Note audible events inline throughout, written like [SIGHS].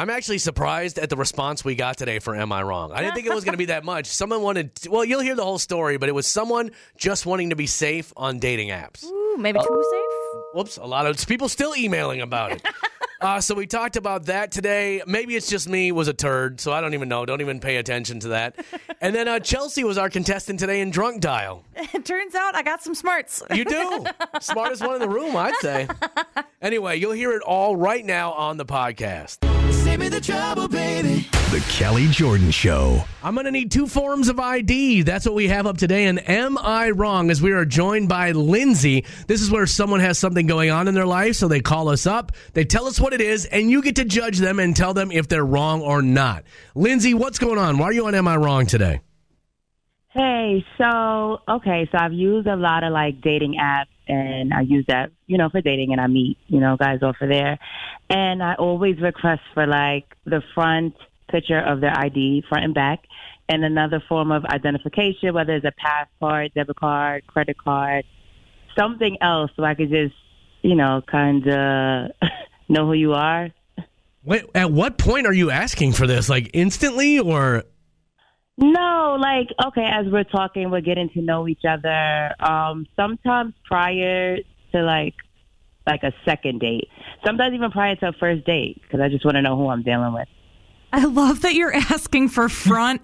I'm actually surprised at the response we got today for Am I Wrong? I didn't think it was going to be that much. Someone wanted, well, you'll hear the whole story, but it was someone just wanting to be safe on dating apps. Ooh, maybe uh, too safe. Whoops, a lot of people still emailing about it. [LAUGHS] uh, so we talked about that today. Maybe it's just me was a turd, so I don't even know. Don't even pay attention to that. [LAUGHS] And then uh, Chelsea was our contestant today in Drunk Dial. It turns out I got some smarts. You do. [LAUGHS] Smartest one in the room, I'd say. [LAUGHS] Anyway, you'll hear it all right now on the podcast. Save me the trouble, baby. The Kelly Jordan Show. I'm going to need two forms of ID. That's what we have up today. And am I wrong? As we are joined by Lindsay. This is where someone has something going on in their life, so they call us up, they tell us what it is, and you get to judge them and tell them if they're wrong or not. Lindsay, what's going on? Why are you on Am I Wrong today? Hey, so okay, so I've used a lot of like dating apps and I use that, you know, for dating and I meet, you know, guys over there. And I always request for like the front picture of their ID, front and back, and another form of identification, whether it's a passport, debit card, credit card, something else so I could just, you know, kind of [LAUGHS] know who you are. Wait, at what point are you asking for this? Like instantly or No, like okay, as we're talking, we're getting to know each other. Um, sometimes prior to like like a second date. Sometimes even prior to a first date, because I just want to know who I'm dealing with. I love that you're asking for front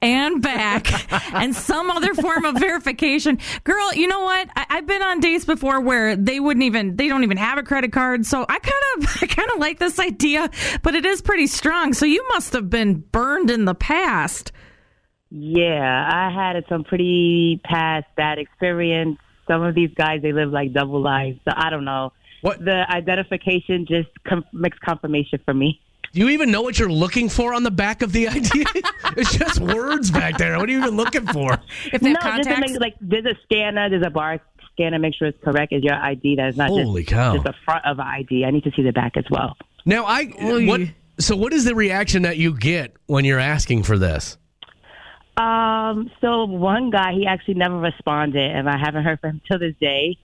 and back and some other form of verification. Girl, you know what? I, I've been on dates before where they wouldn't even, they don't even have a credit card. So I kind of, [LAUGHS] I kind of like this idea, but it is pretty strong. So you must have been burned in the past. Yeah, I had some pretty past bad experience. Some of these guys, they live like double lives. So I don't know. What- the identification just com- makes confirmation for me. Do you even know what you're looking for on the back of the [LAUGHS] ID? it's just words back there. What are you even looking for? [LAUGHS] If they no, have just to make, like there's a scanner, there's a bar scanner, make sure it's correct. Is your ID? That is not Holy just, cow. just the front of an ID. I need to see the back as well. Now, I what? So, what is the reaction that you get when you're asking for this? Um, so one guy, he actually never responded, and I haven't heard from him till this day.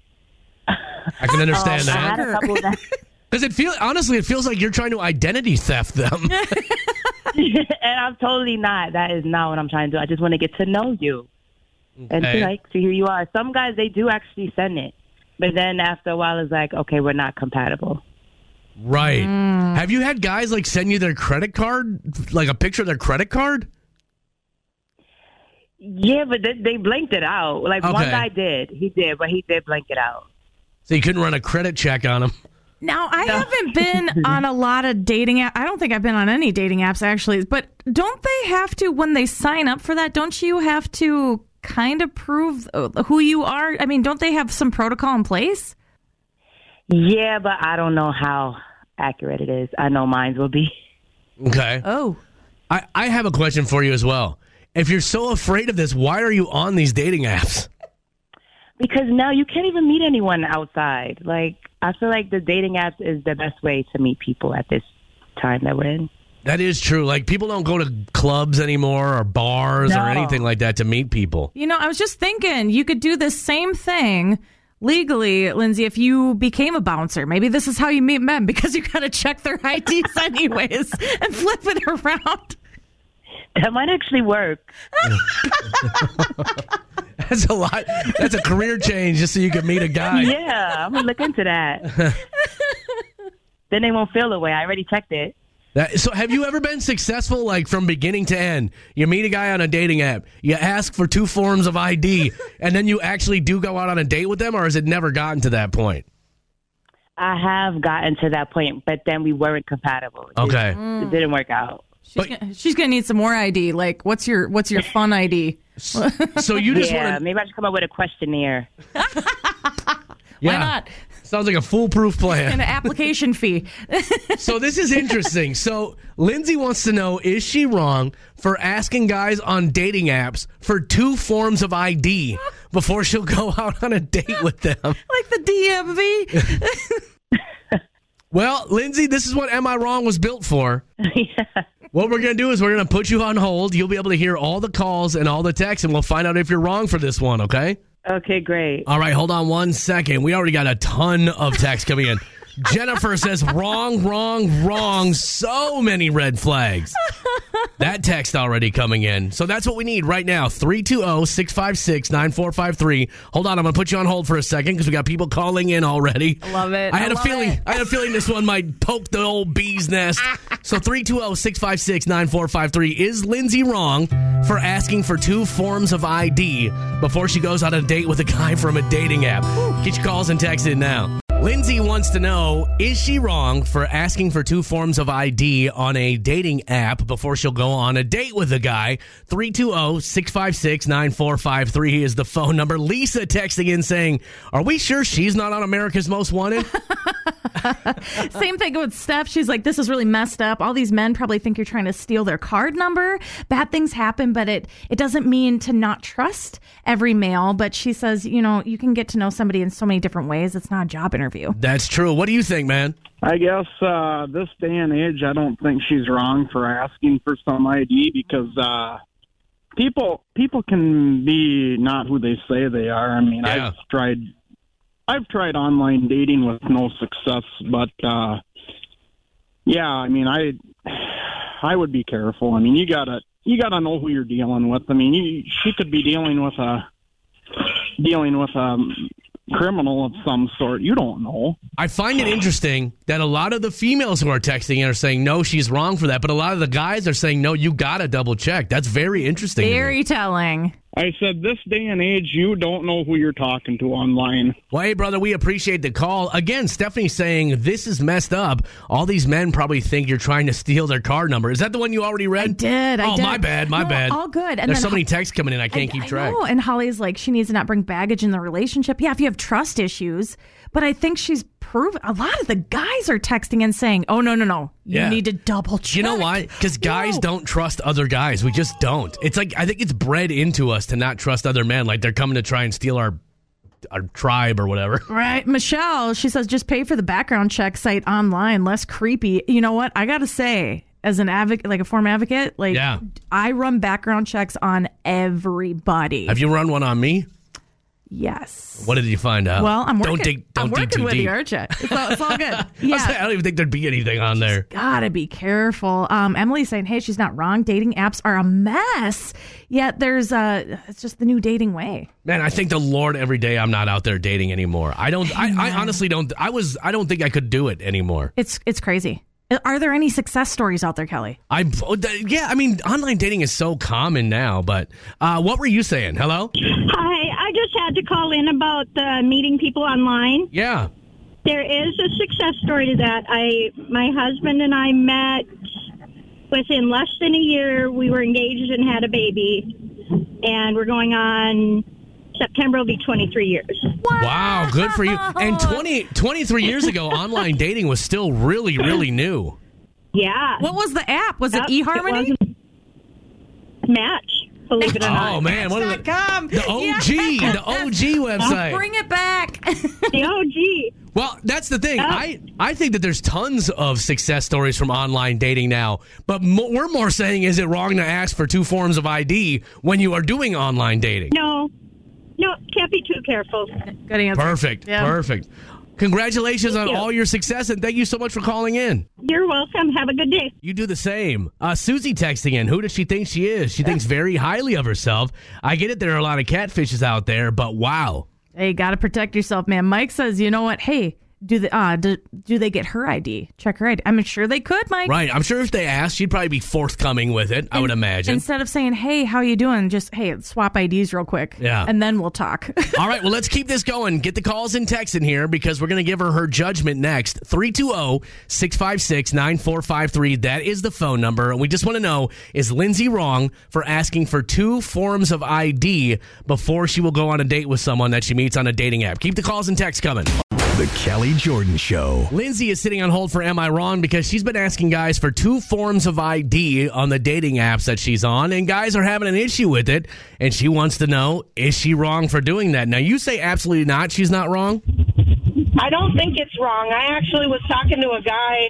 I can understand Um, I had a couple [LAUGHS] that, because it feel honestly, it feels like you're trying to identity theft them. [LAUGHS] [LAUGHS] and I'm totally not. That is not what I'm trying to do. I just want to get to know you and Okay. to like see who you are. Some guys they do actually send it, but then after a while, it's like, okay, we're not compatible. right? Mm. Have you had guys like send you their credit card, like a picture of their credit card? Yeah, but they, they blanked it out. Like one guy did, he did, but he did blank it out. So you couldn't run a credit check on them. Now, I haven't been [LAUGHS] on a lot of dating apps. I don't think I've been on any dating apps actually, but don't they have to, when they sign up for that, don't you have to kind of prove uh, who you are? I mean, don't they have some protocol in place? Yeah, but I don't know how accurate it is. I know mine will be. Okay. Oh. I, I have a question for you as well. If you're so afraid of this, why are you on these dating apps? Because now you can't even meet anyone outside. Like I feel like the dating apps is the best way to meet people at this time that we're in. That is true. Like people don't go to clubs anymore or bars or anything like that to meet people. You know, I was just thinking you could do the same thing legally, Lindsay, if you became a bouncer. Maybe this is how you meet men [LAUGHS] because you got to check their IDs anyways [LAUGHS] and flip it around. That might actually work. [LAUGHS] [LAUGHS] That's a lot. That's a career change just so you can meet a guy. Yeah, I'm gonna look into that. [LAUGHS] then they won't feel the way. I already checked it. That- so have you ever been successful like from beginning to end? You meet a guy on a dating app, you ask for two forms of ID, and then you actually do go out on a date with them, or has it never gotten to that point? I have gotten to that point, but then we weren't compatible. It, Okay. it didn't work out. She's, But- gonna, she's gonna need some more ID. Like, what's your what's your fun ID? So you just Yeah, want to maybe I should come up with a questionnaire. [LAUGHS] Why not? Sounds like a foolproof plan. And an application fee. [LAUGHS] So this is interesting. So Lindsay wants to know: Is she wrong for asking guys on dating apps for two forms of ID before she'll go [LAUGHS] out on a date with them? like the DMV. Well, Lindsay, this is what "Am I Wrong" was built for. What we're gonna do is we're gonna put you on hold. You'll be able to hear all the calls and all the texts, and we'll find out if you're wrong for this one. Okay? Okay, great. All right. Hold on one second. We already got a ton of texts coming in. Jennifer says wrong, wrong, wrong. So many red flags. That text already coming in. So that's what we need right now. 320 656 9453. Hold on, I'm going to put you on hold for a second because we got people calling in already. I love it. I had I a feeling it. I had a feeling this one might poke the old bee's nest. So 320 656 9453. Is Lindsay wrong for asking for two forms of ID before she goes on a date with a guy from a dating app? Get your calls and texts in now. Lindsay wants to know Is she wrong for asking for two forms of ID on a dating app before she'll go on a date with a guy? 320 656 9453 is the phone number. Lisa texting in saying, Are we sure she's not on America's Most Wanted? [LAUGHS] Same thing with Steph. She's like, this is really messed up. All these men probably think you're trying to steal their card number. Bad things happen, but it, it doesn't mean to not trust every male. But she says, you know, you can get to know somebody in so many different ways. It's not a job interview. That's true. What do you think, man? I guess uh, this day and age, I don't think she's wrong for asking for some ID because uh, people people can be not who they say they are. I mean, Yeah. I've tried I've tried online dating with no success, but uh, yeah, I mean, I [SIGHS] I would be careful. I mean, you gotta you gotta know who you're dealing with. I mean, you, she could be dealing with a dealing with a criminal of some sort. You don't know. I find it interesting that a lot of the females who are texting in are saying, no, she's wrong for that. But a lot of the guys are saying, no, you got to double check. That's very interesting. to. Very telling. I said, this day and age, you don't know who you're talking to online. Well, hey, brother, we appreciate the call. Again, Stephanie's saying this is messed up. All these men probably think you're trying to steal their card number. Is that the one you already read? I did. I oh, did. my bad. My No, bad. all good. And There's then so many texts coming in. I can't I- keep I track. know. And Holly's like, she needs to not bring baggage in the relationship. Yeah, if you have trust issues. But I think she's proven a lot of the guys are texting and saying, oh, no, no, no. You Yeah. need to double check. You know why? Because guys No. don't trust other guys. We just don't. It's like I think it's bred into us to not trust other men. Like they're coming to try and steal our our tribe or whatever. [LAUGHS] Right. Michelle, she says, just pay for the background check site online, less creepy. You know what? I got to say, as an advocate, like a former advocate, like Yeah. I run background checks on everybody. Have you run one on me? Yes. What did you find out? Well, I'm working. Don't dig. Don't I'm dig working too with deep. you, aren't you? It's all, it's all good. [LAUGHS] I, was saying, Yeah. I don't even think there'd be anything on there. Gotta be careful. Um, Emily's saying, "Hey, she's not wrong. Dating apps are a mess. Yet there's uh, it's just the new dating way. Man, I thank the Lord every day I'm not out there dating anymore. I don't. I, I honestly don't. I was. I don't think I could do it anymore. It's it's crazy. Are there any success stories out there, Kelly? I. Yeah. I mean, online dating is so common now. But uh, what were you saying? Hello. Hi, I just had to call in about uh, meeting people online. Yeah. There is a success story to that. I, my husband and I met within less than a year. We were engaged and had a baby, and we're going on. September will be 23 years. Wow. Good for you. And 20, 23 years ago, [LAUGHS] online dating was still really, really new. Yeah. What was the app? Was Yep, it eHarmony? wasn't Match, believe it or oh, not. Oh man, what are the, Com. the OG, the OG website. Bring it back. [LAUGHS] The OG. Well, that's the thing. Oh. I, I think that there's tons of success stories from online dating now, but mo- we're more saying is it wrong to ask for two forms of ID when you are doing online dating? No, no, can't be too careful. Good answer. Perfect. Yeah. Perfect. Congratulations on you. all your success and thank you so much for calling in. You're welcome. Have a good day. You do the same. Uh, Susie texting in. Who does she think she is? She thinks very highly of herself. I get it. There are a lot of catfishes out there, but wow. Hey, got to protect yourself, man. Mike says, you know what? Hey, do they uh do, do they get her ID? Check her ID. I'm sure they could, Mike. Right. I'm sure if they asked, she'd probably be forthcoming with it. I would imagine. Instead of saying, "Hey, how you doing?" Just, "Hey, swap IDs real quick." Yeah. And then we'll talk. [LAUGHS] All right, well, let's keep this going. Get the calls and texts in here because we're going to give her her judgment next. oh, 320 656 9453. That is the phone number. And we just want to know is Lindsay wrong for asking for two forms of ID before she will go on a date with someone that she meets on a dating app? Keep the calls and texts coming. The Kelly Jordan Show. Lindsay is sitting on hold for Am I Wrong because she's been asking guys for two forms of ID on the dating apps that she's on, and guys are having an issue with it. And she wants to know is she wrong for doing that? Now, you say absolutely not. She's not wrong. I don't think it's wrong. I actually was talking to a guy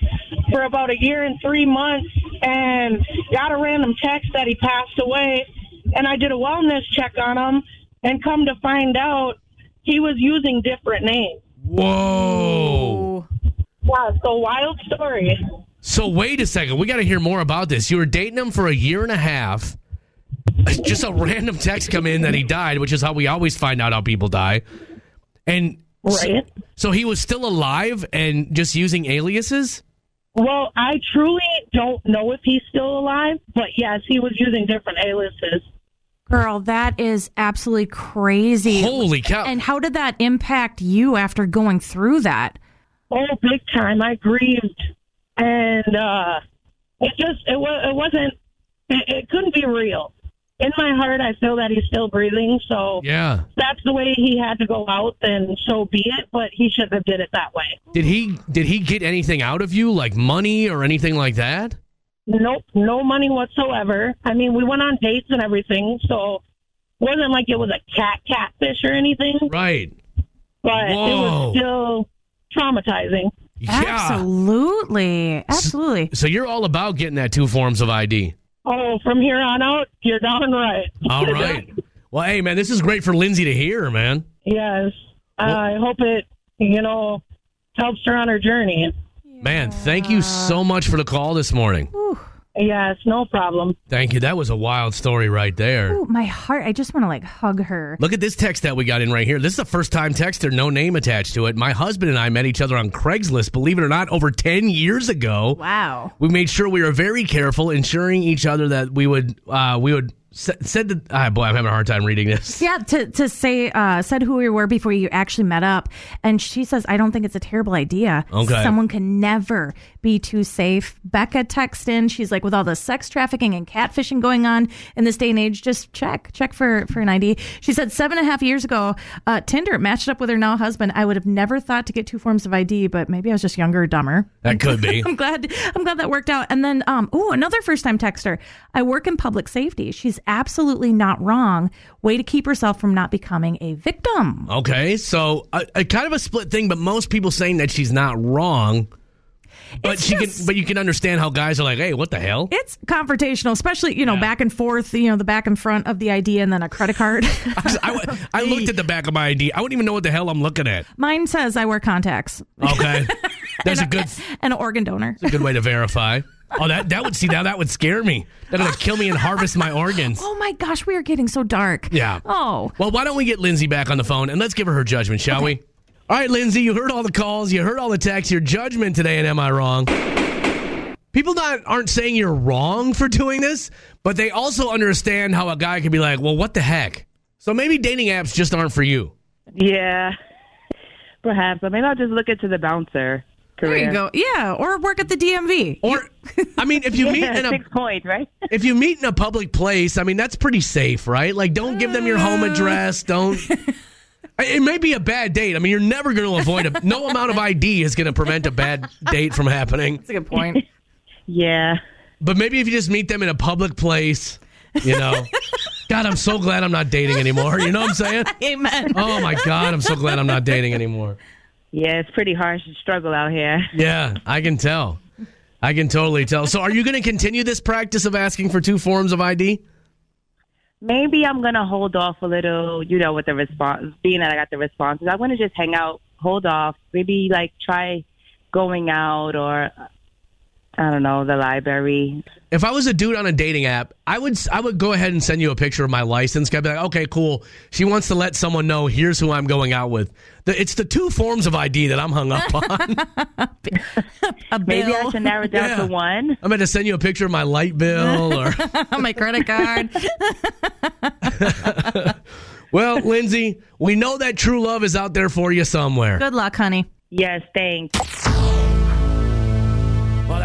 for about a year and three months and got a random text that he passed away. And I did a wellness check on him and come to find out he was using different names. Whoa. Yeah, so wild story. So wait a second. We got to hear more about this. You were dating him for a year and a half. [LAUGHS] Just a random text come in that he died, which is how we always find out how people die. And so, so he was still alive and just using aliases? Well, I truly don't know if he's still alive, but yes, he was using different aliases. Girl, that is absolutely crazy. Holy cow. And how did that impact you after going through that? Oh, big time! I grieved, and uh, it just it was it wasn't it, it couldn't be real. In my heart, I feel that he's still breathing, so yeah. that's the way he had to go out. Then so be it. But he shouldn't have did it that way. Did he did he get anything out of you like money or anything like that? Nope, no money whatsoever. I mean, we went on dates and everything, so it wasn't like it was a cat catfish or anything. Right. But it was still traumatizing. Yeah. Absolutely. Absolutely. So you're all about getting that two forms of ID. Oh, from here on out, you're darn right. All right. Well, hey man, this is great for Lindsay to hear, man. Yes. I hope it, you know, helps her on her journey. Man, thank you so much for the call this morning. Yes, no problem. Thank you. That was a wild story right there. Ooh, my heart. I just want to like hug her. Look at this text that we got in right here. This is a first time texter, no name attached to it. My husband and I met each other on Craigslist, believe it or not, over 10 years ago. Wow. We made sure we were very careful, ensuring each other that we would, uh, we would, sa- said that, ah, boy, I'm having a hard time reading this. Yeah, to, to say, uh, said who we were before you actually met up. And she says, I don't think it's a terrible idea. Okay. Someone can never be too safe. Becca texted in. She's like, with all the sex trafficking and catfishing going on in this day and age, just check, check for, for an ID. She said, seven and a half years ago, uh, Tinder matched up with her now husband. I would have never thought to get two forms of ID, but maybe I was just younger or dumber. That could be. [LAUGHS] I'm glad I'm glad that worked out. And then um oh, another first time texter. I work in public safety. She's absolutely not wrong. Way to keep herself from not becoming a victim. Okay, so a, a kind of a split thing, but most people saying that she's not wrong. But It's she just- can, but you can understand how guys are like, "Hey, what the hell?" It's confrontational, especially, you know, Yeah. back and forth, you know, the back and front of the ID and then a credit card. [LAUGHS] [LAUGHS] I looked at the back of my ID. I wouldn't even know what the hell I'm looking at. Mine says I wear contacts. Okay, [LAUGHS] that's a good, an organ donor. a good way to verify. Oh, that that would see now that would scare me. That'd like kill me and harvest my organs. Oh my gosh, we are getting so dark. Yeah. Oh. Well, why don't we get Lindsay back on the phone and let's give her her judgment, shall we? All right, Lindsay, you heard all the calls, you heard all the texts. Your judgment today, and am I wrong? People not aren't saying you're wrong for doing this, but they also understand how a guy can be like, "Well, what the heck?" So maybe dating apps just aren't for you. Yeah, [LAUGHS] perhaps. But maybe I'll just look into the bouncer There you go. Yeah. Or work at the DMV. Or, I mean, if you [LAUGHS] meet in a six points, right? [LAUGHS] if you meet in a public place, I mean, that's pretty safe, right? Like, don't give them your home uh. address. Don't. It may be a bad date. I mean, you're never going to avoid a. [LAUGHS] No amount of ID is going to prevent a bad date from happening. That's a good point. [LAUGHS] Yeah. But maybe if you just meet them in a public place, you know. [LAUGHS] God, I'm so glad I'm not dating anymore. You know what I'm saying? Amen. Oh my God, I'm so glad I'm not dating anymore. Yeah, it's pretty harsh to struggle out here. Yeah, I can tell. I can totally tell. So, are you going to continue this practice of asking for two forms of ID? Maybe I'm gonna hold off a little, you know, with the response. Being that I got the responses, I want to just hang out, hold off. Maybe like try going out or I don't know, the library. If I was a dude on a dating app, I would I would go ahead and send you a picture of my license. I'd be like, okay, cool. She wants to let someone know here's who I'm going out with. The, it's the two forms of ID that I'm hung up [LAUGHS] on. A Maybe I should narrow down yeah. to one. I'm going to send you a picture of my light bill or. [LAUGHS] my credit card. [LAUGHS] Well, Lindsay, we know that true love is out there for you somewhere. Good luck, honey. Yes, thanks.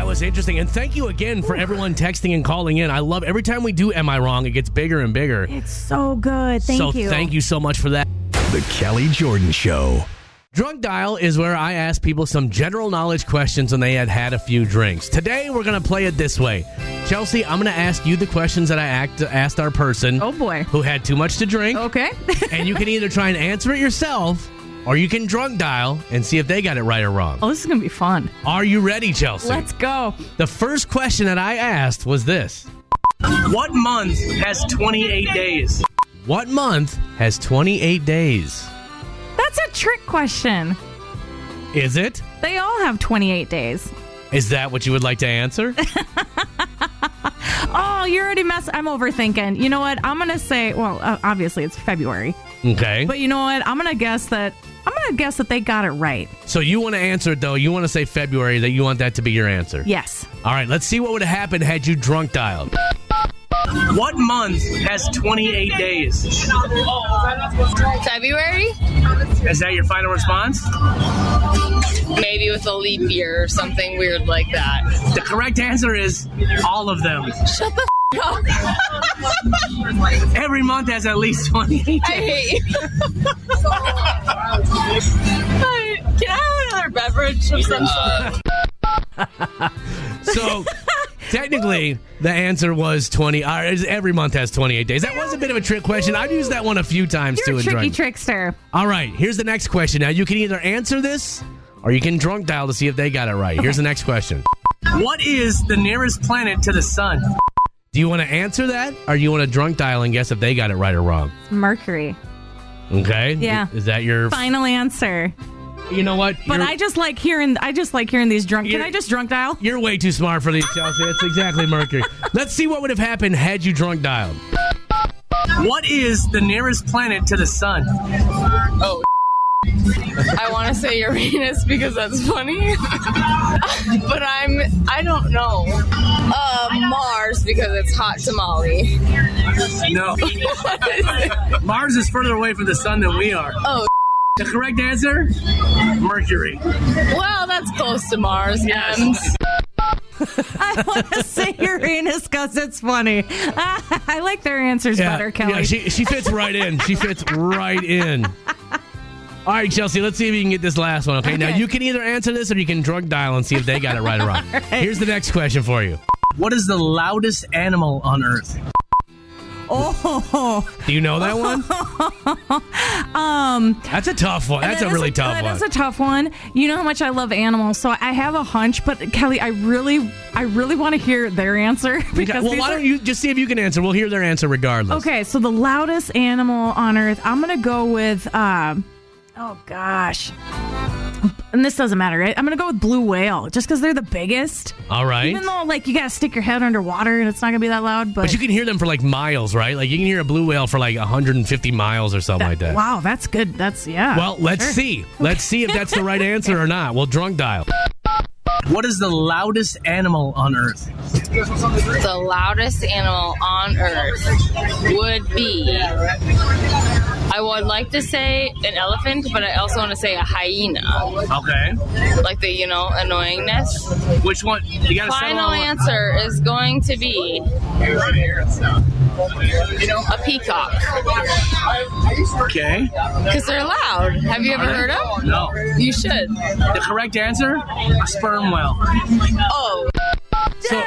Well, was interesting. And thank you again for everyone texting and calling in. I love every time we do Am I Wrong, it gets bigger and bigger. It's so good. Thank so you. thank you so much for that. The Kelly Jordan Show. Drunk Dial is where I ask people some general knowledge questions when they had had a few drinks. Today, we're going to play it this way. Chelsea, I'm going to ask you the questions that I act, asked our person Oh boy. who had too much to drink. Okay. [LAUGHS] and you can either try and answer it yourself or you can drunk dial and see if they got it right or wrong. oh, this is gonna be fun. Are you ready, Chelsea? Let's go. The first question that I asked was this What month has 28 days? What month has 28 days? That's a trick question. Is it? They all have 28 days. Is that what you would like to answer? [LAUGHS] Oh, you already messed. I'm overthinking. You know what? I'm gonna say. Well, uh, obviously it's February, Okay. but you know what? I'm gonna guess that. I'm gonna guess that they got it right. So you want to answer it though? You want to say February? That you want that to be your answer? Yes. All right. Let's see what would have happened had you drunk dialed. What month has 28 days? February? Is that your final response? Maybe with a leap year or something weird like that. The correct answer is all of them. Shut the f- up. [LAUGHS] Every month has at least 28 I hate you. [LAUGHS] Can I have another beverage of some sort? So technically, the answer was 20. Uh, every month has 28 days. That was a bit of a trick question. I've used that one a few times You're too. a in tricky drunk. trickster. All right, here's the next question. Now, you can either answer this or you can drunk dial to see if they got it right. Here's the next question What is the nearest planet to the sun? Do you want to answer that or do you want to drunk dial and guess if they got it right or wrong? Mercury. Okay. Yeah. Is that your. Final answer. You know what? But You're- I just like hearing. I just like hearing these drunk. Can You're- I just drunk dial? You're way too smart for these, Chelsea. It's exactly Mercury. [LAUGHS] Let's see what would have happened had you drunk dialed. What is the nearest planet to the sun? Oh. I want to say Uranus because that's funny, [LAUGHS] but I'm I don't know. Uh, Mars because it's hot tamale. No. [LAUGHS] Mars is further away from the sun than we are. Oh, The correct answer? Mercury. well, that's close to Mars. Yes. [LAUGHS] I want to say Uranus because it's funny. I like their answers better, Kelly. Yeah, she, she fits right in. She fits right in. All right, Chelsea, let's see if you can get this last one, okay? Now, you can either answer this or you can drunk dial and see if they got it right or wrong. [LAUGHS] Here's the next question for you What is the loudest animal on Earth? oh, Do you know that one? [LAUGHS] um, That's a tough one. That's that a is really tough that one. is a tough one. You know how much I love animals, so I have a hunch. But Kelly, I really, I really want to hear their answer [LAUGHS] because well, why are- don't you just see if you can answer? We'll hear their answer regardless. Okay, so the loudest animal on Earth, I'm gonna go with. Um, oh gosh, and this doesn't matter, right? I'm gonna go with blue whale, just because they're the biggest. All right. Even though, like, you gotta stick your head underwater and it's not gonna be that loud, but, But you can hear them for like miles, right? Like you can hear a blue whale for like 150 miles or something like that. wow, that's good. That's yeah. Well, let's Sure. see. Let's see if that's the right [LAUGHS] answer or not. We'll drunk dial. What is the loudest animal on Earth? The loudest animal on Earth would be. I would like to say an elephant, but I also want to say a hyena, Okay. like the you know annoyingness. Which one? You got to Final answer is going to be a peacock Okay. because they're loud. Have you ever heard them? No. You should. The correct answer? A sperm whale. Oh, So,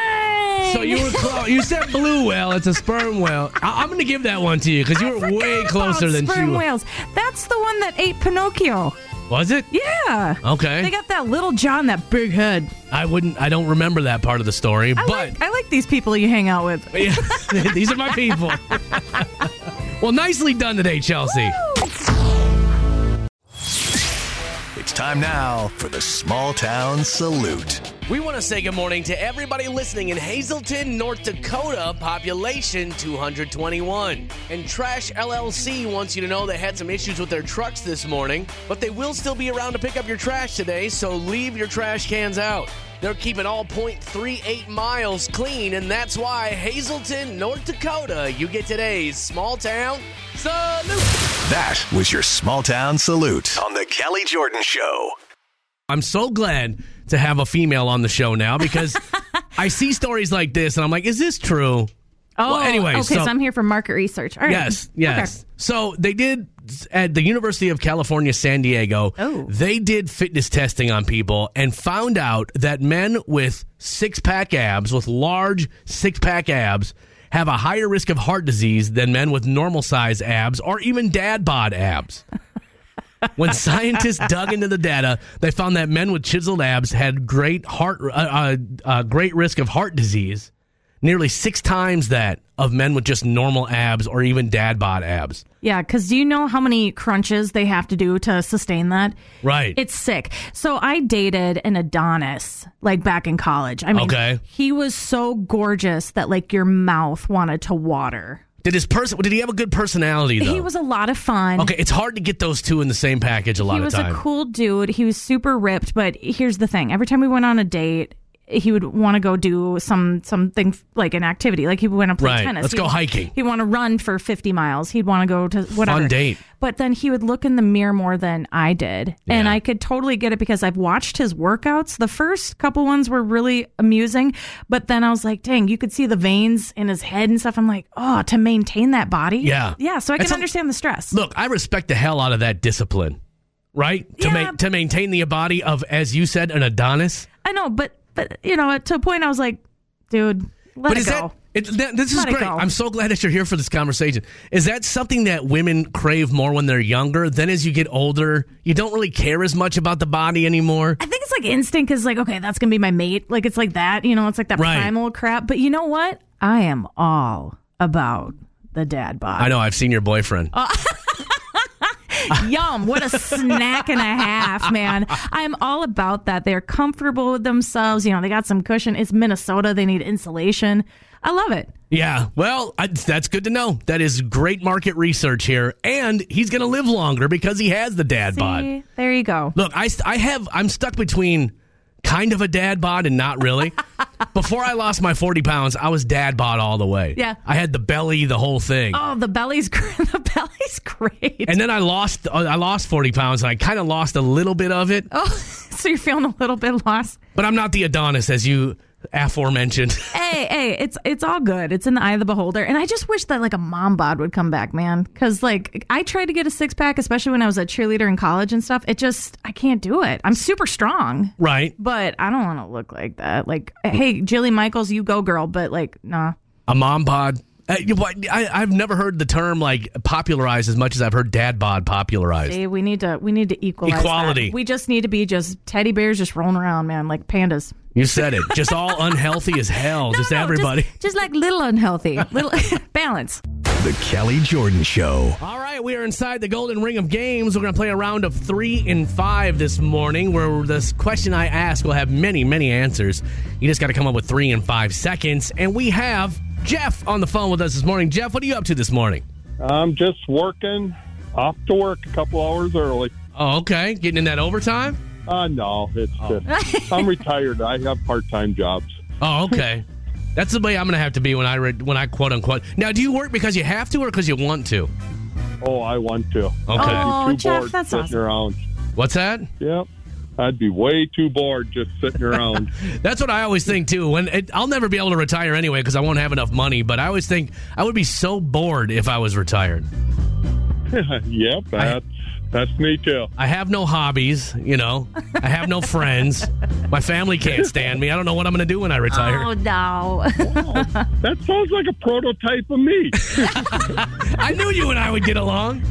so you were close. You said blue whale. It's a sperm whale. I- I'm going to give that one to you because you were way closer About than she sperm was. whales. That's the one that ate Pinocchio. Was it? Yeah. Okay. They got that little John, that big head. I wouldn't. I don't remember that part of the story, I but like I like these people you hang out with. Yeah, [LAUGHS] these are my people. [LAUGHS] well, nicely done today, Chelsea. It's time now for the Small Town Salute. We want to say good morning to everybody listening in Hazelton, North Dakota, population 221. And Trash LLC wants you to know they had some issues with their trucks this morning, but they will still be around to pick up your trash today, so leave your trash cans out. They're keeping all 0.38 miles clean, and that's why Hazelton, North Dakota, you get today's small town salute. That was your Small Town Salute on The Kelly Jordan Show. I'm so glad to have a female on the show now because [LAUGHS] I see stories like this and I'm like, is this true? Oh, Well, anyway, okay. so- So, I'm here for market research. All right. Yes, yes. So they did at the University of California, San Diego. Oh. They did fitness testing on people and found out that men with six pack abs, with large six pack abs, have a higher risk of heart disease than men with normal size abs or even dad bod abs. [LAUGHS] when scientists dug into the data, they found that men with chiseled abs had great heart, uh, uh, uh, great risk of heart disease. nearly six times that of men with just normal abs or even dad bod abs. Yeah, because do you know how many crunches they have to do to sustain that? Right. It's sick. So I dated an Adonis like back in college. I mean, Okay. he was so gorgeous that like your mouth wanted to water. Did his person? Did he have a good personality though? He was a lot of fun. okay, it's hard to get those two in the same package a lot of times. he was a cool dude. He was super ripped, but here's the thing: every time we went on a date, he would want to go do some something like an activity, like he would want to play Right. tennis. Let's He'd go hiking. He'd want to run for 50 miles. He'd want to go to whatever Fun date. But then he would look in the mirror more than I did, and I could totally get it because I've watched his workouts. The first couple ones were really amusing, but then I was like, dang, you could see the veins in his head and stuff. I'm like, oh, to maintain that body, Yeah. yeah. So I That's can a- understand the stress. Look, I respect the hell out of that discipline, right? To Yeah. ma- to maintain the body of, as you said, an Adonis. I know, but but you know, to a point, I was like, dude, let but it is go. that? It, that this is great. I'm so glad that you're here for this conversation. Is that something that women crave more when they're younger? Then, as you get older, you don't really care as much about the body anymore. I think it's like instinct is like, okay, that's gonna be my mate. Like it's like that, you know, it's like that Right. primal crap. But you know what? I am all about the dad bod. I know. I've seen your boyfriend. Uh, [LAUGHS] [LAUGHS] Yum, what a snack and a half, man. I'm all about that. They're comfortable with themselves. You know, they got some cushion. It's Minnesota. They need insulation. I love it. Yeah, well, I, that's good to know. That is great market research here, and he's going to live longer because he has the dad bod. There you go. Look, I, I have I'm stuck between kind of a dad bod and not really. [LAUGHS] Before I lost my 40 pounds, I was dad bod all the way. Yeah. I had the belly, the whole thing. Oh, the belly's [LAUGHS] the belly's great. And then I lost uh, I lost 40 pounds and I kind of lost a little bit of it, oh, [LAUGHS] so you're feeling a little bit lost. but I'm not the Adonis as you aforementioned. [LAUGHS] hey, hey, it's it's all good. It's in the eye of the beholder. And I just wish that like a mom bod would come back, man. Because like I tried to get a six pack, especially when I was a cheerleader in college and stuff. It just I can't do it. I'm super strong, right. but I don't want to look like that. Like, hey, Jilly Michaels, you go, girl. But like, nah. A mom bod. Uh, you- what- I, I've never heard the term like popularized as much as I've heard dad bod popularized. See, we need to we need to equalize that. Equality. We just need to be just teddy bears just rolling around, man, like pandas. You said it. Just all unhealthy as hell. just No, no, everybody. just, [LAUGHS] just like little unhealthy, [LAUGHS] little [LAUGHS] balance. The Kelly Jordan Show. All right, we are inside the Golden Ring of Games. We're going to play a round of three and five this morning, where this question I ask will have many, many answers. You just got to come up with three and five seconds. And we have Jeff on the phone with us this morning. Jeff, what are you up to this morning? I'm just working, off to work a couple hours early. Oh, okay. Getting in that overtime? Uh, no, it's just, I'm retired. I have part time jobs. Oh, okay. That's the way I'm going to have to be when I re- when I quote unquote. Now, do you work because you have to or because you want to? Oh, I want to. Okay. Oh, Too Jeff, bored that's sitting awesome. around. What's that? Yep. I'd be way too bored just sitting around. [LAUGHS] That's what I always think too. When it, I'll never be able to retire anyway because I won't have enough money. But I always think I would be so bored if I was retired. [LAUGHS] yep, that's that's me too. I have no hobbies, you know. I have no [LAUGHS] friends. My family can't stand me. I don't know what I'm going to do when I retire. Oh no. That sounds like a prototype of me. [LAUGHS] I knew you and I would get along.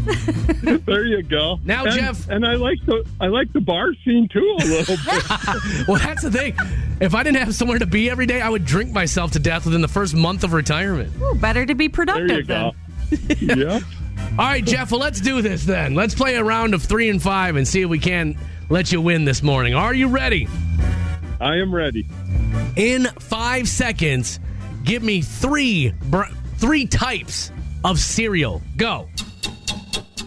there you go. Now, and, Jeff- and I like the I like the bar scene too a little bit. [LAUGHS] Well, that's the thing. If I didn't have somewhere to be every day, I would drink myself to death within the first month of retirement. Ooh, better to be there productive you go. then. yep. All right, Jeff, well, let's do this then. Let's play a round of three and five and see if we can let you win this morning. Are you ready? I am ready. In five seconds, give me three br- three types of cereal. Go.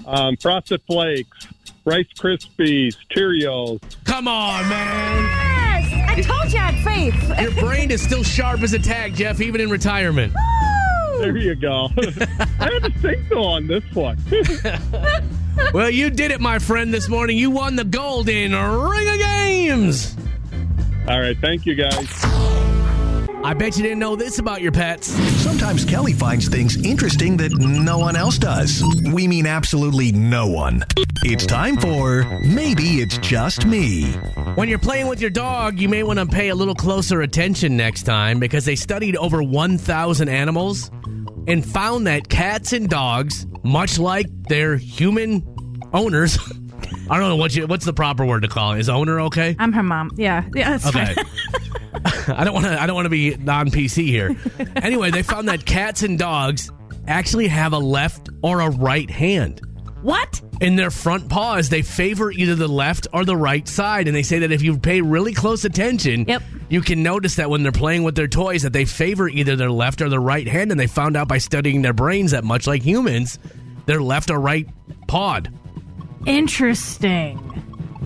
Um, Frosted Flakes, Rice Krispies, Cheerios. Come on, man. Yes, I told you I had faith. Your brain is still sharp as a tack, Jeff, even in retirement. There you go. [LAUGHS] I had to think though on this one. [LAUGHS] Well, you did it, my friend, this morning. You won the golden ring of games. All right, thank you guys. I bet you didn't know this about your pets. Sometimes Kelly finds things interesting that no one else does. We mean absolutely no one. It's time for Maybe It's Just Me. When you're playing with your dog, you may want to pay a little closer attention next time because they studied over 1,000 animals and found that cats and dogs, much like their human owners, [LAUGHS] I don't know what you, what's the proper word to call it. Is owner okay? I'm her mom. Yeah, yeah, that's Okay. fine. [LAUGHS] [LAUGHS] I don't want to. I don't want to be non PC here. [LAUGHS] anyway, they found that cats and dogs actually have a left or a right hand What? in their front paws. They favor either the left or the right side, and they say that if you pay really close attention, Yep. you can notice that when they're playing with their toys, that they favor either their left or their right hand. And they found out by studying their brains that much like humans, their left or right pawed. Interesting.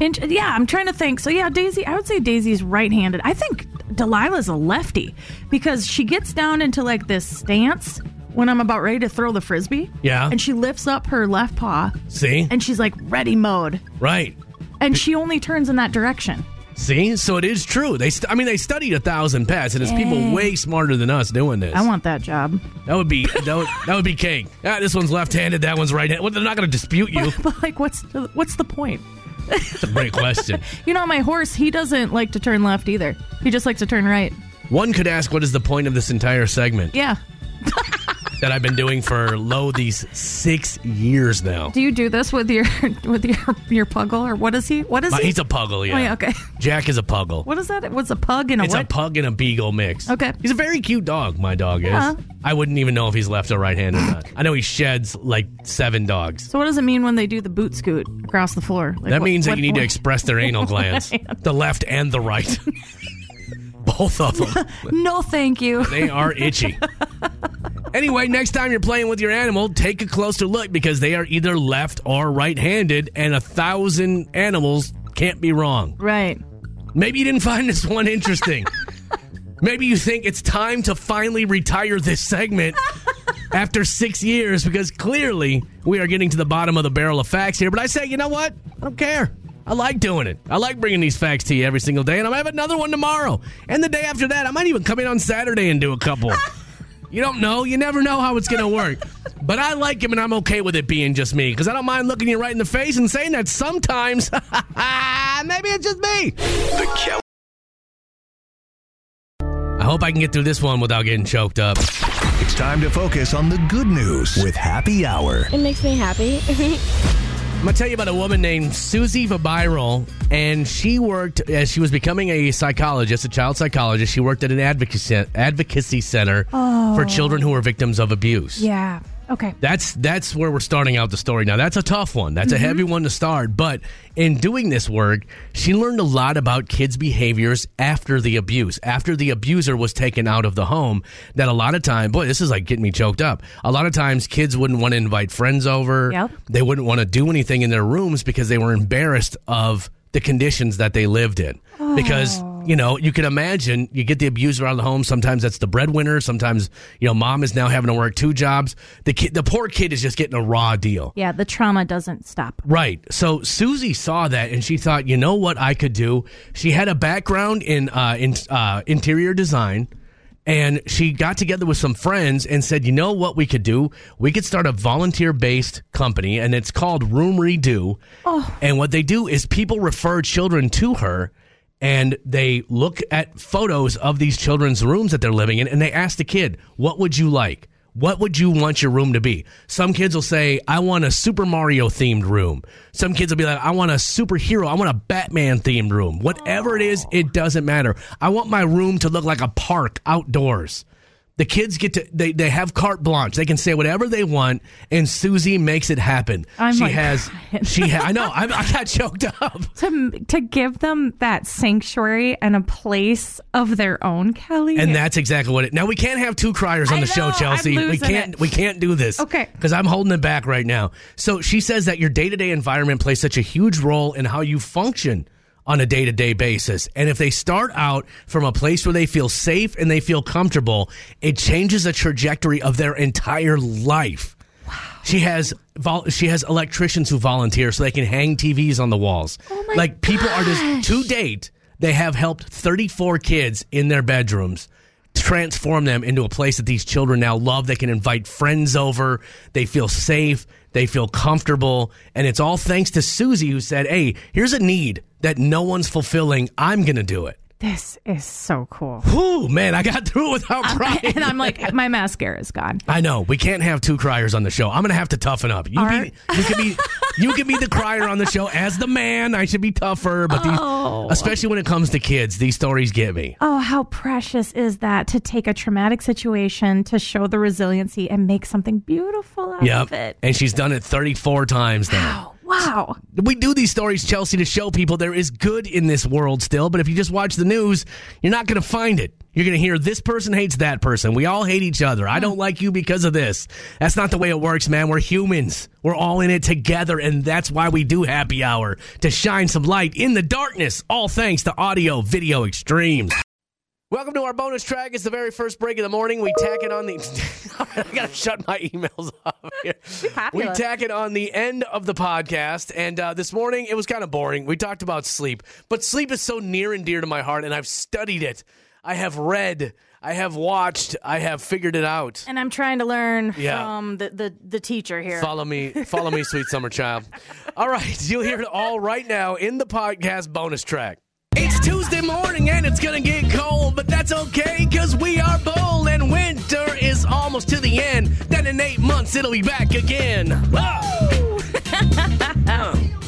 Int- yeah, I'm trying to think. So yeah, Daisy, I would say Daisy's right-handed. I think Delilah's a lefty because she gets down into like this stance when I'm about ready to throw the frisbee. Yeah. And she lifts up her left paw See, and she's like ready mode. right. And she only turns in that direction. See, so it is true. They, st- I mean, they studied a thousand pets, and it's people way smarter than us doing this. I want that job. that would be that would, that would be king. Ah, this one's left-handed. That one's right-handed. Well, they're not going to dispute you. [LAUGHS] But like what's the, what's the point? It's a great question. [LAUGHS] You know, my horse, he doesn't like to turn left either. He just likes to turn right. One could ask, what is the point of this entire segment Yeah. [LAUGHS] that I've been doing for low these six years now? Do you do this with your [LAUGHS] with your your puggle or what is he? What is My- he? he's a puggle, oh, yeah. Oh yeah, okay. Jack is a puggle. What is that? What's a pug and a It's what? a pug and a beagle mix. Okay. He's a very cute dog, my dog is. Uh-huh. I wouldn't even know if he's left or right handed or not. [LAUGHS] I know he sheds like seven dogs. so what does it mean when they do the boot scoot across the floor? Like, That what- means that what- you need to express their [LAUGHS] anal glands, the left and the right. Both of them. No, thank you. They are itchy. Anyway, next time you're playing with your animal, take a closer look because they are either left or right handed, and a thousand animals can't be wrong. Right. Maybe you didn't find this one interesting. [LAUGHS] Maybe you think it's time to finally retire this segment after six years because clearly we are getting to the bottom of the barrel of facts here. But I say, you know what? I don't care. I like doing it. I like bringing these facts to you every single day, and I'm gonna have another one tomorrow. And the day after that, I might even come in on Saturday and do a couple. [LAUGHS] You don't know. You never know how it's going to work. But I like him, and I'm okay with it being just me because I don't mind looking you right in the face and saying that sometimes [LAUGHS] maybe it's just me. The Kelly I hope I can get through this one without getting choked up. It's time to focus on the good news with Happy Hour. It makes me happy. [LAUGHS] I'm going to tell you about a woman named Susie Vabiral, and she worked as she was becoming a psychologist, a child psychologist. She worked at an advocacy, advocacy center for oh. children who were victims of abuse. Yeah. Okay. That's that's where we're starting out the story. Now that's a tough one. That's a mm-hmm. heavy one to start. But in doing this work, she learned a lot about kids' behaviors after the abuse, after the abuser was taken out of the home. That a lot of time, boy, this is like getting me choked up. A lot of times, kids wouldn't want to invite friends over. Yep. They wouldn't want to do anything in their rooms because they were embarrassed of the conditions that they lived in. Because oh. You know, you can imagine you get the abuser out of the home. Sometimes that's the breadwinner. Sometimes you know, mom is now having to work two jobs. The kid, the poor kid, is just getting a raw deal. Yeah, the trauma doesn't stop. Right. So Susie saw that and she thought, you know what I could do? She had a background in uh, in uh, interior design. And she got together with some friends and said, you know what we could do? We could start a volunteer based company and it's called Room Redo. Oh. And what they do is people refer children to her and they look at photos of these children's rooms that they're living in and they ask the kid, what would you like? What would you want your room to be? Some kids will say, I want a Super Mario themed room. Some kids will be like, I want a superhero. I want a Batman themed room. Whatever it is, it doesn't matter. I want my room to look like a park outdoors. The kids get to, they, they have carte blanche. They can say whatever they want, and Susie makes it happen. I'm she like has, she ha- I know, [LAUGHS] I, I got choked up. To to give them that sanctuary and a place of their own, Kelly. And that's exactly what it. Now we can't have two criers on I the show, know, I'm Chelsea. We can't. it. We can't do this. Okay. Because I'm holding it back right now. So she says that your day to day environment plays such a huge role in how you function on a day to day basis. And if they start out from a place where they feel safe and they feel comfortable, it changes the trajectory of their entire life. She has vol- she has electricians who volunteer so they can hang TVs on the walls. Oh my like people are just to date, they have helped 34 kids in their bedrooms transform them into a place that these children now love. They can invite friends over. They feel safe. They feel comfortable. And it's all thanks to Susie who said, Hey, here's a need that no one's fulfilling. I'm going to do it. this is so cool. Whew, man, I got through it without [LAUGHS] crying. and I'm like, my mascara is gone. I know we can't have two criers on the show. I'm gonna have to toughen up. You, be, you can be [LAUGHS] you can be the crier on the show as the man. I should be tougher, but these, Oh. especially when it comes to kids, these stories get me. Oh, how precious is that to take a traumatic situation to show the resiliency and make something beautiful out Yep, of it. and she's done it 34 times now. Wow. We do these stories, Chelsea, to show people there is good in this world still. But if you just watch the news, you're not going to find it. You're going to hear this person hates that person. We all hate each other. I don't like you because of this. That's not the way it works, man. We're humans. We're all in it together. And that's why we do happy hour to shine some light in the darkness. All thanks to Audio Video Extremes. Welcome to our bonus track. It's the very first break of the morning. We tack it on the. All right, [LAUGHS] I gotta shut my emails off here. We tack it on the end of the podcast, and uh, this morning it was kind of boring. We talked about sleep, but sleep is so near and dear to my heart, and I've studied it. I have read, I have watched, I have figured it out. And I'm trying to learn Yeah. from the, the, the teacher here. Follow me, follow me, sweet summer child. [LAUGHS] All right, you'll hear it all right now in the podcast bonus track. It's Tuesday morning and it's gonna get cold, but that's okay because we are bold and winter is almost to the end. Then in eight months it'll be back again. [LAUGHS] Whoa! [LAUGHS]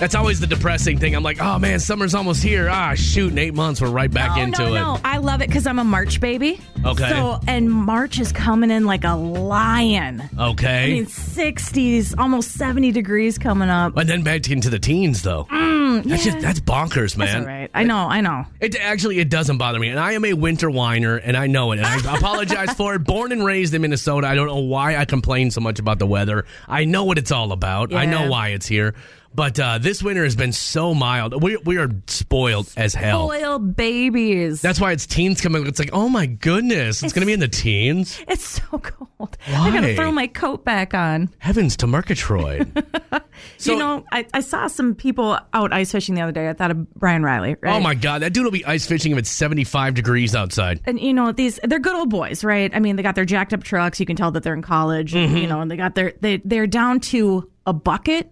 That's always the depressing thing. I'm like, oh man, summer's almost here. Ah, shoot, in eight months we're right back Oh, into no, it. no. I love it because I'm a March baby. Okay. So, and March is coming in like a lion. Okay. I mean, 60s, almost 70 degrees coming up. and then back into the teens though. that's just that's bonkers, man. That's right. I know, I know. It actually it doesn't bother me, and I am a winter whiner, and I know it, and I [LAUGHS] apologize for it. Born and raised in Minnesota, I don't know why I complain so much about the weather. I know what it's all about. I know why it's here, but uh, this winter has been so mild. We we are spoiled as hell. Spoiled babies. That's why it's teens coming. It's like, oh my goodness, it's, going to be in the teens. it's so cold. I gotta throw my coat back on. Heavens to Murgatroyd. [LAUGHS] So- you know, I, I saw some people out ice fishing the other day. I thought of Brian Riley. Right? Oh my god, that dude will be ice fishing if it's seventy five degrees outside. and you know these they're good old boys right i mean they got their jacked up trucks you can tell that they're in college Mm-hmm. you know and they got their they they're down to a bucket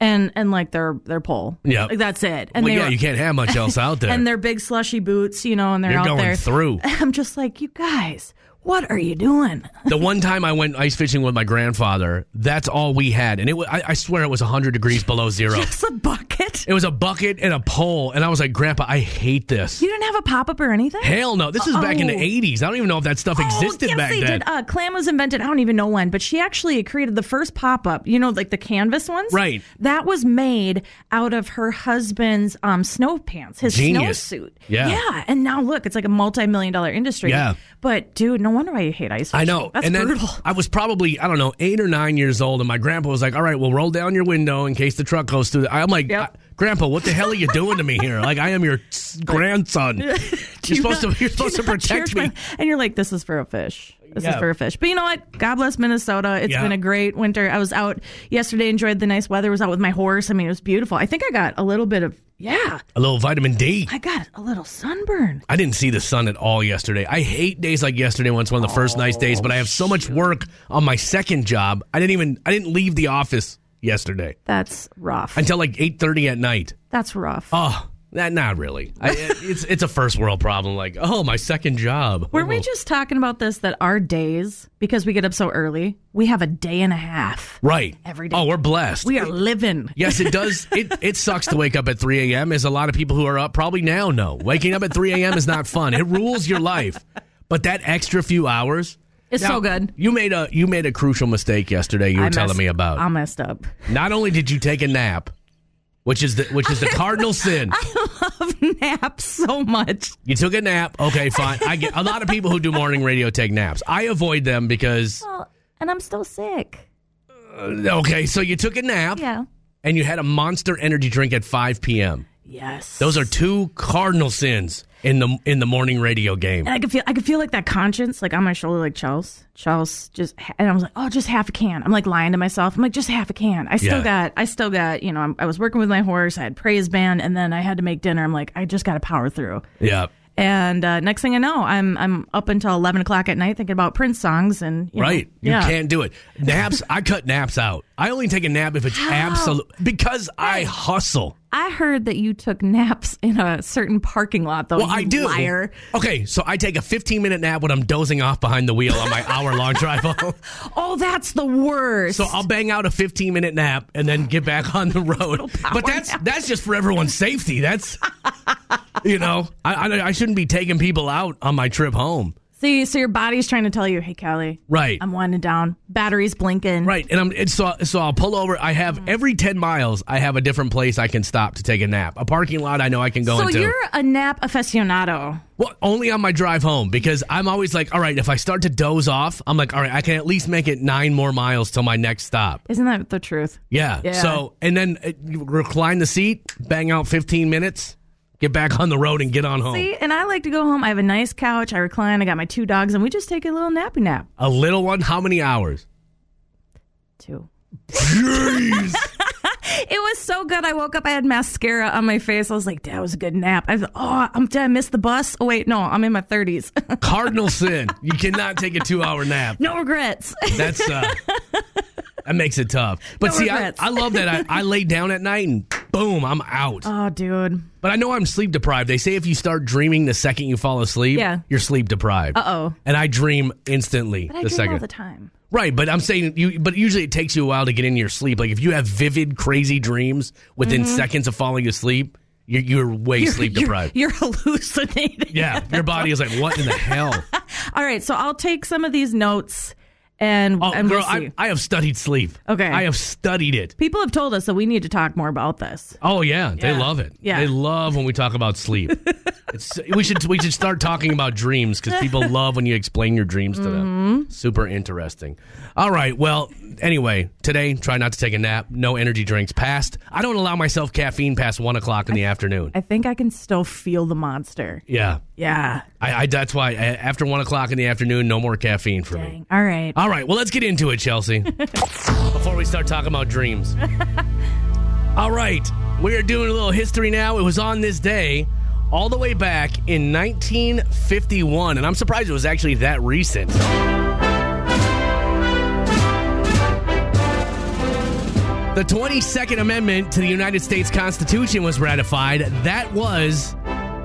and and like their their pole Yeah. like that's it and Well, they yeah, were- you can't have much else out [LAUGHS] there. and their big slushy boots you know and they're You're out going there through. [LAUGHS] i'm just like you guys what are you doing the one time I went ice fishing with my grandfather, that's all we had, and it wa- I, I swear it was hundred degrees below zero. it's a bucket It was a bucket and a pole, and I was like, Grandpa, I hate this. you didn't have a pop-up or anything Hell no! This is back in the Oh. ¡80s. I don't even know if that stuff existed oh, yes, back they then. did. Uh, clam was invented. I don't even know when, but she actually created the first pop up. You know, like the canvas ones. Right. That was made out of her husband's um, snow pants, his Genius. snowsuit. Yeah. Yeah. And now look, it's like a multi million dollar industry. Yeah. But dude, no wonder why you hate ice. Cream. I know. That's and then brutal. I was probably, I don't know, eight or nine years old, and my grandpa was like, All right, well, roll down your window in case the truck goes through. The-. I'm like, Yep. Grandpa, what the hell are you doing to me here? Like, I am your [LAUGHS] grandson. [LAUGHS] You're supposed to, you're supposed to protect me. my- And you're like, this is for a fish. This Yeah. is for a fish. But you know what? God bless Minnesota. It's Yeah. been a great winter. I was out yesterday, enjoyed the nice weather. Was out with my horse. I mean, it was beautiful. I think I got a little bit of yeah. A little vitamin D. I got a little sunburn. I didn't see the sun at all yesterday. I hate days like yesterday when it's one of the first nice days, but I have so much work on my second job. I didn't even I didn't leave the office yesterday That's rough. until like 8:30 at night. That's rough. Oh, not really. I, it's it's a first world problem like, "Oh, my second job." Were we Oh. just talking about this that our days, because we get up so early, we have a day and a half. Right. Every day. Oh, we're blessed. We are living. Yes, it does. [LAUGHS] It it sucks to wake up at 3 a.m. As a lot of people who are up probably now know. Waking up at 3 a.m. is not fun. It rules your life. But that extra few hours. It's Now, so good. You made a you made a crucial mistake yesterday. You were I telling me about. I messed up. Not only did you take a nap, which is the which is the [LAUGHS] cardinal sin. [LAUGHS] I love naps so much. You took a nap. Okay, fine. I get a lot of people who do morning radio take naps. I avoid them because Well, and I'm still sick. okay, so you took a nap Yeah. and you had a monster energy drink at 5 p.m. Yes. Those are two cardinal sins in the in the morning radio game. And I could feel, I could feel like that conscience, like on my shoulder, like Charles, Charles, just, and I was like, oh, just half a can. I'm like lying to myself. I'm like, just half a can. I still Yeah. got, I still got, you know, I'm, I was working with my horse. I had praise band, and then I had to make dinner. I'm like, I just got to power through. Yeah. And uh, next thing I know, I'm I'm up until eleven o'clock at night thinking about Prince songs and you know, Right. You yeah. can't do it. Naps, I cut naps out. I only take a nap if it's absolute because I hustle. I heard that you took naps in a certain parking lot, though. Well, I do. Liar. Okay, so I take a 15 minute nap when I'm dozing off behind the wheel on my hour long drive home. [LAUGHS] Oh, that's the worst. So I'll bang out a 15 minute nap and then get back on the road. But that's that's just for everyone's safety. That's [LAUGHS] you know, I, I I shouldn't be taking people out on my trip home. See, so your body's trying to tell you, hey, Kelly, Right. I'm winding down. Battery's blinking. Right, and I'm and so so I'll pull over. I have every ten miles. I have a different place I can stop to take a nap. A parking lot I know I can go into. So into. you're a nap aficionado. Well, only on my drive home because I'm always like, all right, if I start to doze off, I'm like, all right, I can at least make it nine more miles till my next stop. Isn't that the truth? Yeah. Yeah. So and then uh, you recline the seat, bang out 15 minutes, get back on the road and get on home. See, and I like to go home. I have a nice couch. I recline. I got my two dogs, and we just take a little nappy nap. A little one. How many hours? Two. Jeez. [LAUGHS] It was so good. I woke up. I had mascara on my face. I was like, "That was a good nap." I was, oh, I'm did I miss the bus? Oh wait, no, I'm in my 30s. [LAUGHS] Cardinal sin. You cannot take a two hour nap. no regrets. That's uh [LAUGHS] that makes it tough. But No see, I. I love that I, I lay [LAUGHS] down at night and boom, I'm out. oh, dude. But I know I'm sleep deprived. They say if you start dreaming the second you fall asleep, Yeah. you're sleep deprived. Uh oh. And I dream instantly But I the dream second. all the time. Right, but I'm saying you. But usually it takes you a while to get into your sleep. Like if you have vivid, crazy dreams within seconds of falling asleep, you're, you're way Mm-hmm. You're- sleep you're- deprived. You're, [LAUGHS] hallucinating. yeah, your body is like, what in the hell? [LAUGHS] All right, so I'll take some of these notes and Oh, and girl, we'll. I, I have studied sleep. Okay. I have studied it. People have told us that we need to talk more about this. Oh yeah, they Yeah. love it. Yeah. they love when we talk about sleep. [LAUGHS] it's, we should we should start talking about dreams because people [LAUGHS] love when you explain your dreams to Mm-hmm. them. Super interesting. All right, well, anyway, today try not to take a nap. No energy drinks past. I don't allow myself caffeine past one o'clock in the afternoon. I think I can still feel the monster. yeah, Yeah. I, I that's why a- after one o'clock in the afternoon, no more caffeine for me. All right. All right, well, let's get into it, Chelsea. [LAUGHS] Before we start talking about dreams. [LAUGHS] All right, we are doing a little history now. It was on this day, all the way back in 1951, and I'm surprised it was actually that recent. The 22nd Amendment to the United States Constitution was ratified. That was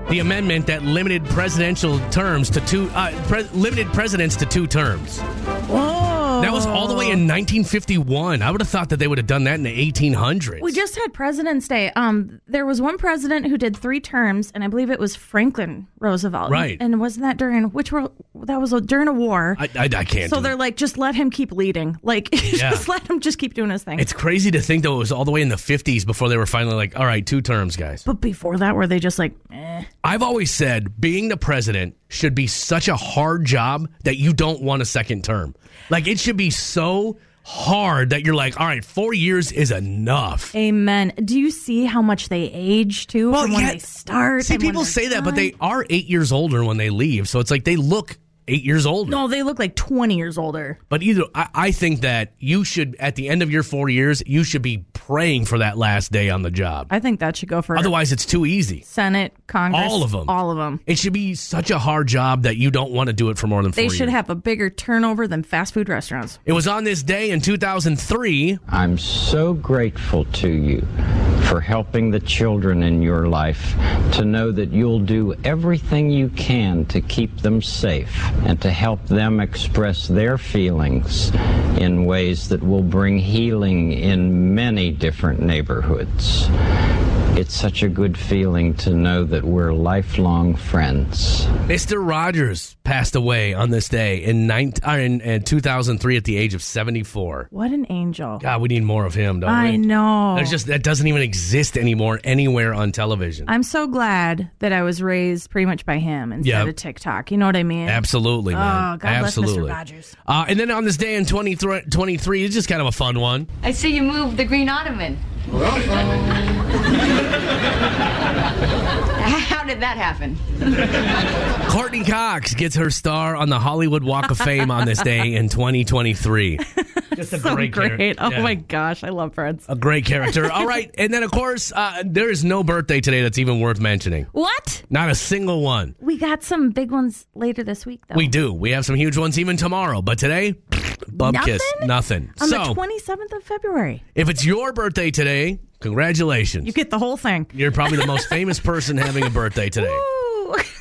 the amendment that limited presidential terms to two, uh, pre- limited presidents to two terms. Whoa. That was all the way in 1951. I would have thought that they would have done that in the 1800s. We just had President's Day. Um, there was one president who did three terms, and I believe it was Franklin Roosevelt. Right. And wasn't that during which were that was a, during a war? I, I, I can't. so they're it. like, just let him keep leading. Like, [LAUGHS] Yeah. just let him just keep doing his thing. It's crazy to think though it was all the way in the 50s before they were finally like, all right, two terms, guys. but before that, were they just like, eh? I've always said being the president should be such a hard job that you don't want a second term. Like it should be so hard that you're like, all right, four years is enough. Amen. Do you see how much they age too from when they start? See, people say that, but they are eight years older when they leave. So it's like they look eight years older. no, they look like twenty years older. But either I, I think that you should, at the end of your four years, you should be praying for that last day on the job. I think that should go for Otherwise, it's too easy. Senate, Congress, All of them. all of them. It should be such a hard job that you don't want to do it for more than four They should years. have a bigger turnover than fast food restaurants. It was on this day in 2003. I'm so grateful to you for helping the children in your life to know that you'll do everything you can to keep them safe and to help them express their feelings in ways that will bring healing in many different neighborhoods. It's such a good feeling to know that we're lifelong friends. Mr. Rogers passed away on this day in, 19, uh, in, in 2003 at the age of 74. What an angel! God, we need more of him, don't we? I know. There's just that doesn't even exist anymore anywhere on television. I'm so glad that I was raised pretty much by him instead Yeah. of TikTok. You know what I mean? Absolutely, man. Oh, God bless Mr. Absolutely. Rogers. Uh, and then on this day in 23, 23, it's just kind of a fun one. I see you moved the green ottoman. [LAUGHS] How did that happen? [LAUGHS] Courteney Cox gets her star on the Hollywood Walk of Fame on this day in 2023. Just a so great great. character. Oh Yeah. my gosh, I love Friends. A great character. [LAUGHS] All right. And then, of course, uh, there is no birthday today that's even worth mentioning. What? Not a single one. We got some big ones later this week, though. We do. We have some huge ones even tomorrow. But today, bub kiss, nothing. On so, the 27th of February. if it's your birthday today, congratulations. You get the whole thing. You're probably the most famous person having a birthday today. [LAUGHS]